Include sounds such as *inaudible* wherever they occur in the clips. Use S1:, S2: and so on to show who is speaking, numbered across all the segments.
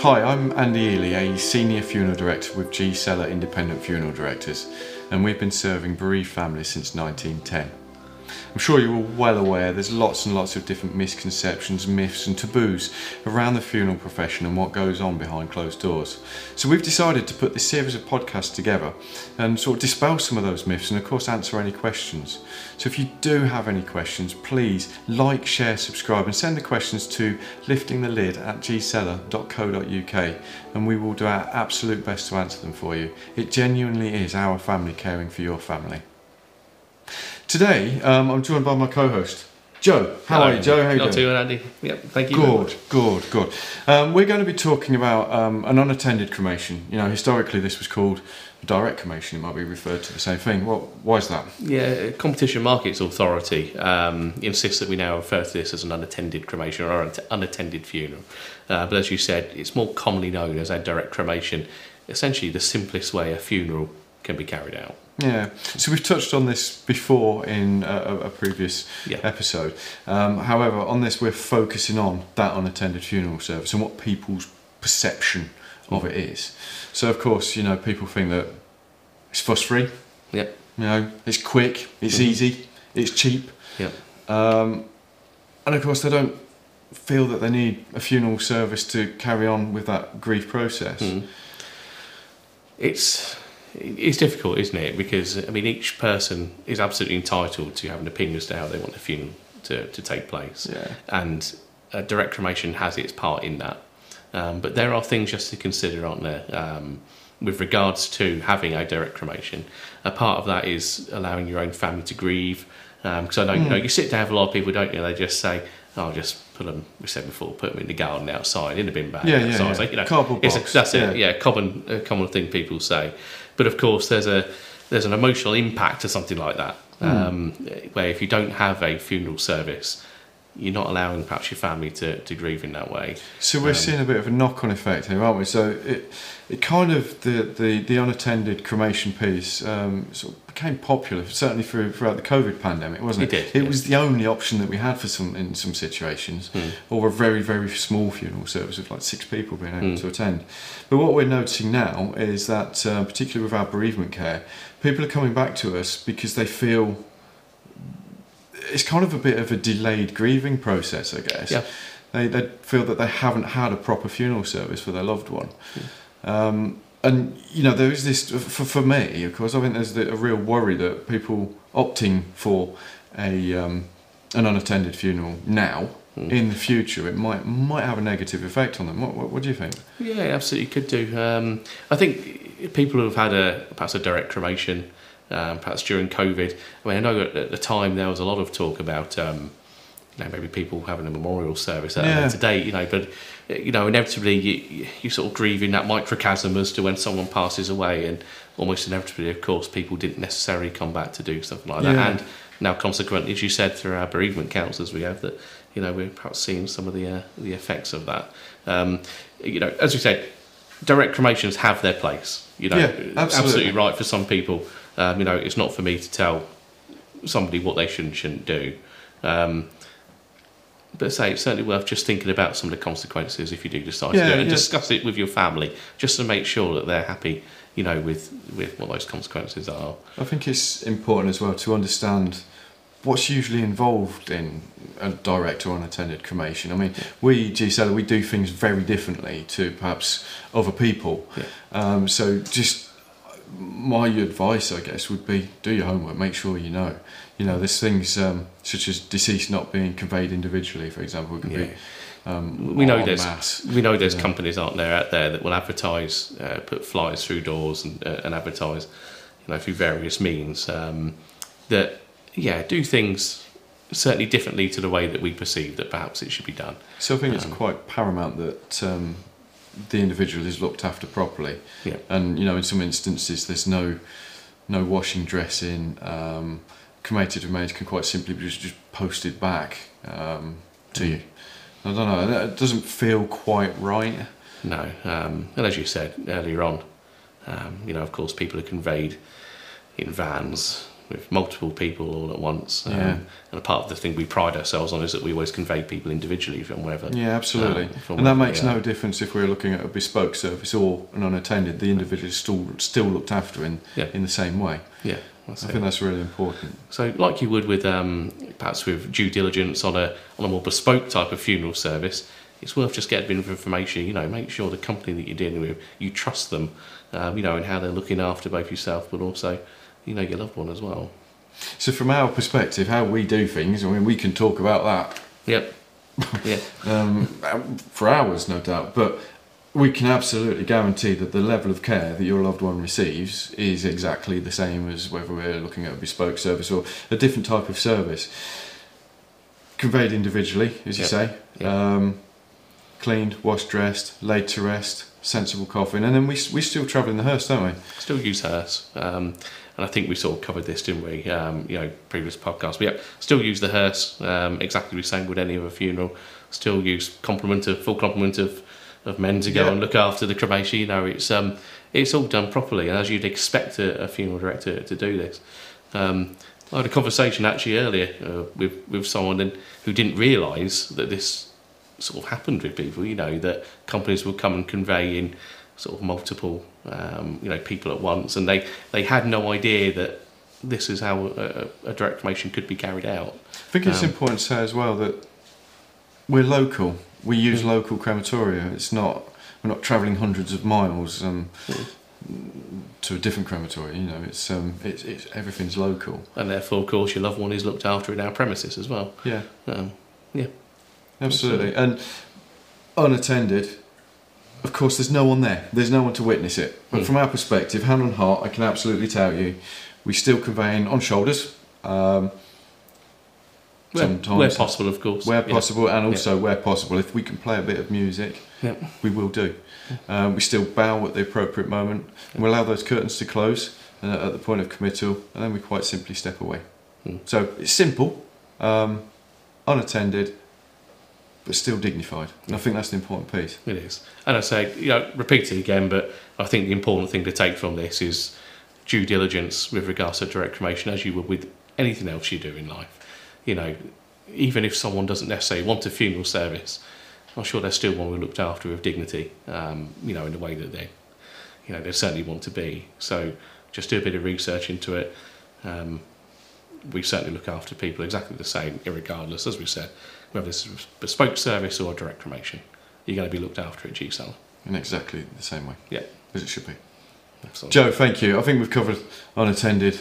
S1: Hi, I'm Andy Ely, a Senior Funeral Director with G Seller Independent Funeral Directors, and we've been serving bereaved families since 1910. I'm sure you're well aware there's lots and lots of different misconceptions, myths, and taboos around the funeral profession and what goes on behind closed doors. So we've decided to put this series of podcasts together and sort of dispel some of those myths and, of course, answer any questions. So if you do have any questions, please like, share, subscribe, and send the questions to liftingthelid at gseller.co.uk and we will do our absolute best to answer them for you. It genuinely is our family caring for your family. Today, um, I'm joined by my co-host, Joe. How
S2: Hello,
S1: are you, Joe? How you
S2: Not
S1: doing?
S2: too bad, Andy. Yep, thank you.
S1: Good, good, good. Um, we're going to be talking about um, an unattended cremation. You know, historically this was called direct cremation. It might be referred to the same thing. What? Why is that?
S2: Yeah, Competition Markets Authority um, insists that we now refer to this as an unattended cremation or an unattended funeral. Uh, but as you said, it's more commonly known as a direct cremation. Essentially, the simplest way a funeral can be carried out.
S1: Yeah. So we've touched on this before in a, a- previous
S2: Yeah.
S1: episode. Um, however, on this we're focusing on that unattended funeral service and what people's perception of it is. So of course, you know, people think that it's fuss free.
S2: Yep.
S1: You know, it's quick, it's
S2: Mhm.
S1: easy, it's cheap.
S2: Yep.
S1: Um, and of course, they don't feel that they need a funeral service to carry on with that grief process.
S2: Mm. It's it's difficult, isn't it? Because I mean, each person is absolutely entitled to have an opinion as to how they want the funeral to, to take place.
S1: Yeah.
S2: and uh, direct cremation has its part in that. Um, but there are things just to consider, aren't there, um, with regards to having a direct cremation. A part of that is allowing your own family to grieve. Because I know, you know, you sit down with a lot of people, don't you? They just say, "Oh, just put them." We said before, put them in the garden outside, in a bin bag
S1: Yeah, yeah,
S2: outside.
S1: yeah.
S2: It's like, you know,
S1: Cardboard
S2: it's a-
S1: box,
S2: that's
S1: yeah.
S2: it. Yeah, common, a common thing people say. But of course, there's a there's an emotional impact to something like that.
S1: Hmm.
S2: Um, where if you don't have a funeral service, you're not allowing perhaps your family to, to grieve in that way.
S1: So we're
S2: Um,
S1: seeing a bit of a knock-on effect here, aren't we? So it, it kind of the, the, the unattended cremation piece um, sort of became popular, certainly through, throughout the COVID pandemic, wasn't it?
S2: It did,
S1: It was the only option that we had for some in some situations,
S2: Hmm.
S1: or a very very small funeral service with like six people being able
S2: Mm.
S1: to attend. But what we're noticing now is that, uh, particularly with our bereavement care, people are coming back to us because they feel it's kind of a bit of a delayed grieving process, I guess.
S2: Yeah.
S1: They, they feel that they haven't had a proper funeral service for their loved one. Um, and, you know, there is this, for, for me, of course, I think there's the, a real worry that people opting for a, um, an unattended funeral now,
S2: Mm.
S1: in the future, it might might have a negative effect on them. What, what, what do you think?
S2: Yeah, absolutely could do. Um, I think people who have had a perhaps a direct cremation, um, perhaps during COVID. I mean, I know at at the time there was a lot of talk about. Um, you know, maybe people having a memorial service at
S1: Yeah.
S2: a later date, you know, but you know, inevitably you, you sort of grieve in that microcosm as to when someone passes away, and almost inevitably, of course, people didn't necessarily come back to do something like that.
S1: Yeah.
S2: And now, consequently, as you said, through our bereavement counsellors, we have that, you know, we're perhaps seeing some of the uh, the effects of that. Um, you know, as we said, direct cremations have their place. You know,
S1: Yeah, absolutely.
S2: right for some people. Um, you know, it's not for me to tell somebody what they should and shouldn't do. Um, but say it's certainly worth just thinking about some of the consequences if you do decide
S1: Yeah,
S2: to do it, and
S1: yeah.
S2: discuss it with your family, just to make sure that they're happy. You know, with with what those consequences are.
S1: I think it's important as well to understand what's usually involved in a direct or unattended cremation. I mean, we, G Seller, we do things very differently to perhaps other people.
S2: Yeah.
S1: Um, so just my advice, I guess, would be do your homework, make sure you know. You know, there's things um, such as deceased not being conveyed individually, for example, can
S2: Yeah.
S1: be. Um,
S2: We know there's
S1: masse.
S2: we know there's
S1: Yeah.
S2: companies out there out there that will advertise, uh, put flyers through doors and, uh, and advertise, you know, through various means um, that yeah do things certainly differently to the way that we perceive that perhaps it should be done.
S1: So I think it's
S2: Um,
S1: quite paramount that um, the individual is looked after properly.
S2: Yeah.
S1: And you know, in some instances, there's no no washing, dressing. Um, cremated remains can quite simply be just, just posted back um, to
S2: Mm.
S1: you. I don't know. It doesn't feel quite right.
S2: No, um, and as you said earlier on, um, you know, of course, people are conveyed in vans, with multiple people all at once. Um,
S1: Yeah.
S2: And a part of the thing we pride ourselves on is that we always convey people individually from wherever.
S1: Yeah, absolutely.
S2: Um,
S1: and that makes no difference if we're looking at a bespoke service or an unattended. The individual is still still looked after in
S2: Yeah.
S1: in the same way.
S2: Yeah,
S1: I
S2: it.
S1: think that's really important.
S2: So, like you would with um, perhaps with due diligence on a on a more bespoke type of funeral service, it's worth just getting a bit of information. You know, make sure the company that you're dealing with, you trust them. Um, you know, and how they're looking after both yourself, but also, you know, your loved one as well.
S1: So, from our perspective, how we do things, I mean, we can talk about that
S2: Yep. yeah. *laughs*
S1: um, for hours, no doubt, but we can absolutely guarantee that the level of care that your loved one receives is exactly the same as whether we're looking at a bespoke service or a different type of service. Conveyed individually, as you say,
S2: Yep.
S1: um, cleaned, washed, dressed, laid to rest, sensible coffin, and then we, we still travel in the hearse, don't we?
S2: Still use hearse, um, and I think we sort of covered this, didn't we? Um, you know, previous podcasts. But yeah, still use the hearse um, exactly the same with any other funeral. Still use complement of full complement of, of men to go
S1: Yeah.
S2: and look after the cremation. You know, it's um, it's all done properly, and as you'd expect a, a funeral director to do this. Um, I had a conversation actually earlier uh, with with someone and, who didn't realise that this sort of happened with people. You know, that companies would come and convey in sort of multiple, um, you know, people at once, and they they had no idea that this is how a, a direct cremation could be carried out.
S1: I think it's
S2: Um,
S1: important to say as well that we're local. We use
S2: Mm.
S1: local crematoria. It's not we're not travelling hundreds of miles um, to a different crematory. You know, it's um, it's, it's everything's local.
S2: And therefore, of course, your loved one is looked after in our premises as well.
S1: Yeah,
S2: Um,
S1: absolutely. And unattended, of course, there's no one there. There's no one to witness it. But
S2: Mm.
S1: from our perspective, hand on heart, I can absolutely tell you, we still conveying on shoulders. Um,
S2: where,
S1: Sometimes.
S2: where possible, of course.
S1: where
S2: Yeah.
S1: possible and also where possible if we can play a bit of music
S2: Yeah.
S1: we will do um, we still bow at the appropriate moment and we allow those curtains to close uh, at the point of committal and then we quite simply step away
S2: Mm.
S1: so it's simple um, unattended but still dignified and I think that's the important piece
S2: It is. And I say, you know, repeat it again, but I think the important thing to take from this is due diligence with regards to direct cremation, as you would with anything else you do in life. You know, even if someone doesn't necessarily want a funeral service, I'm sure they're still one we looked after with dignity, um, you know, in the way that they, you know, they certainly want to be. So just do a bit of research into it. Um, we certainly look after people exactly the same, irregardless, as we said, whether it's a bespoke service or direct cremation. You're going to be looked after at G Seller.
S1: in exactly the same way
S2: Yeah.
S1: as it should be
S2: Excellent.
S1: Joe thank you I think we've covered unattended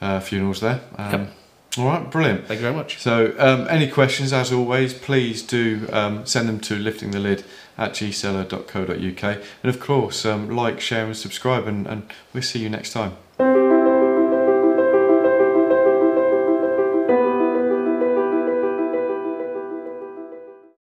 S1: uh, funerals there um,
S2: Yep.
S1: all right brilliant
S2: Thank you very much.
S1: So, um, any questions, as always, please do um, send them to liftingthelid at gseller.co.uk. And of course, um, like, share, and subscribe, and, and we'll see you next time.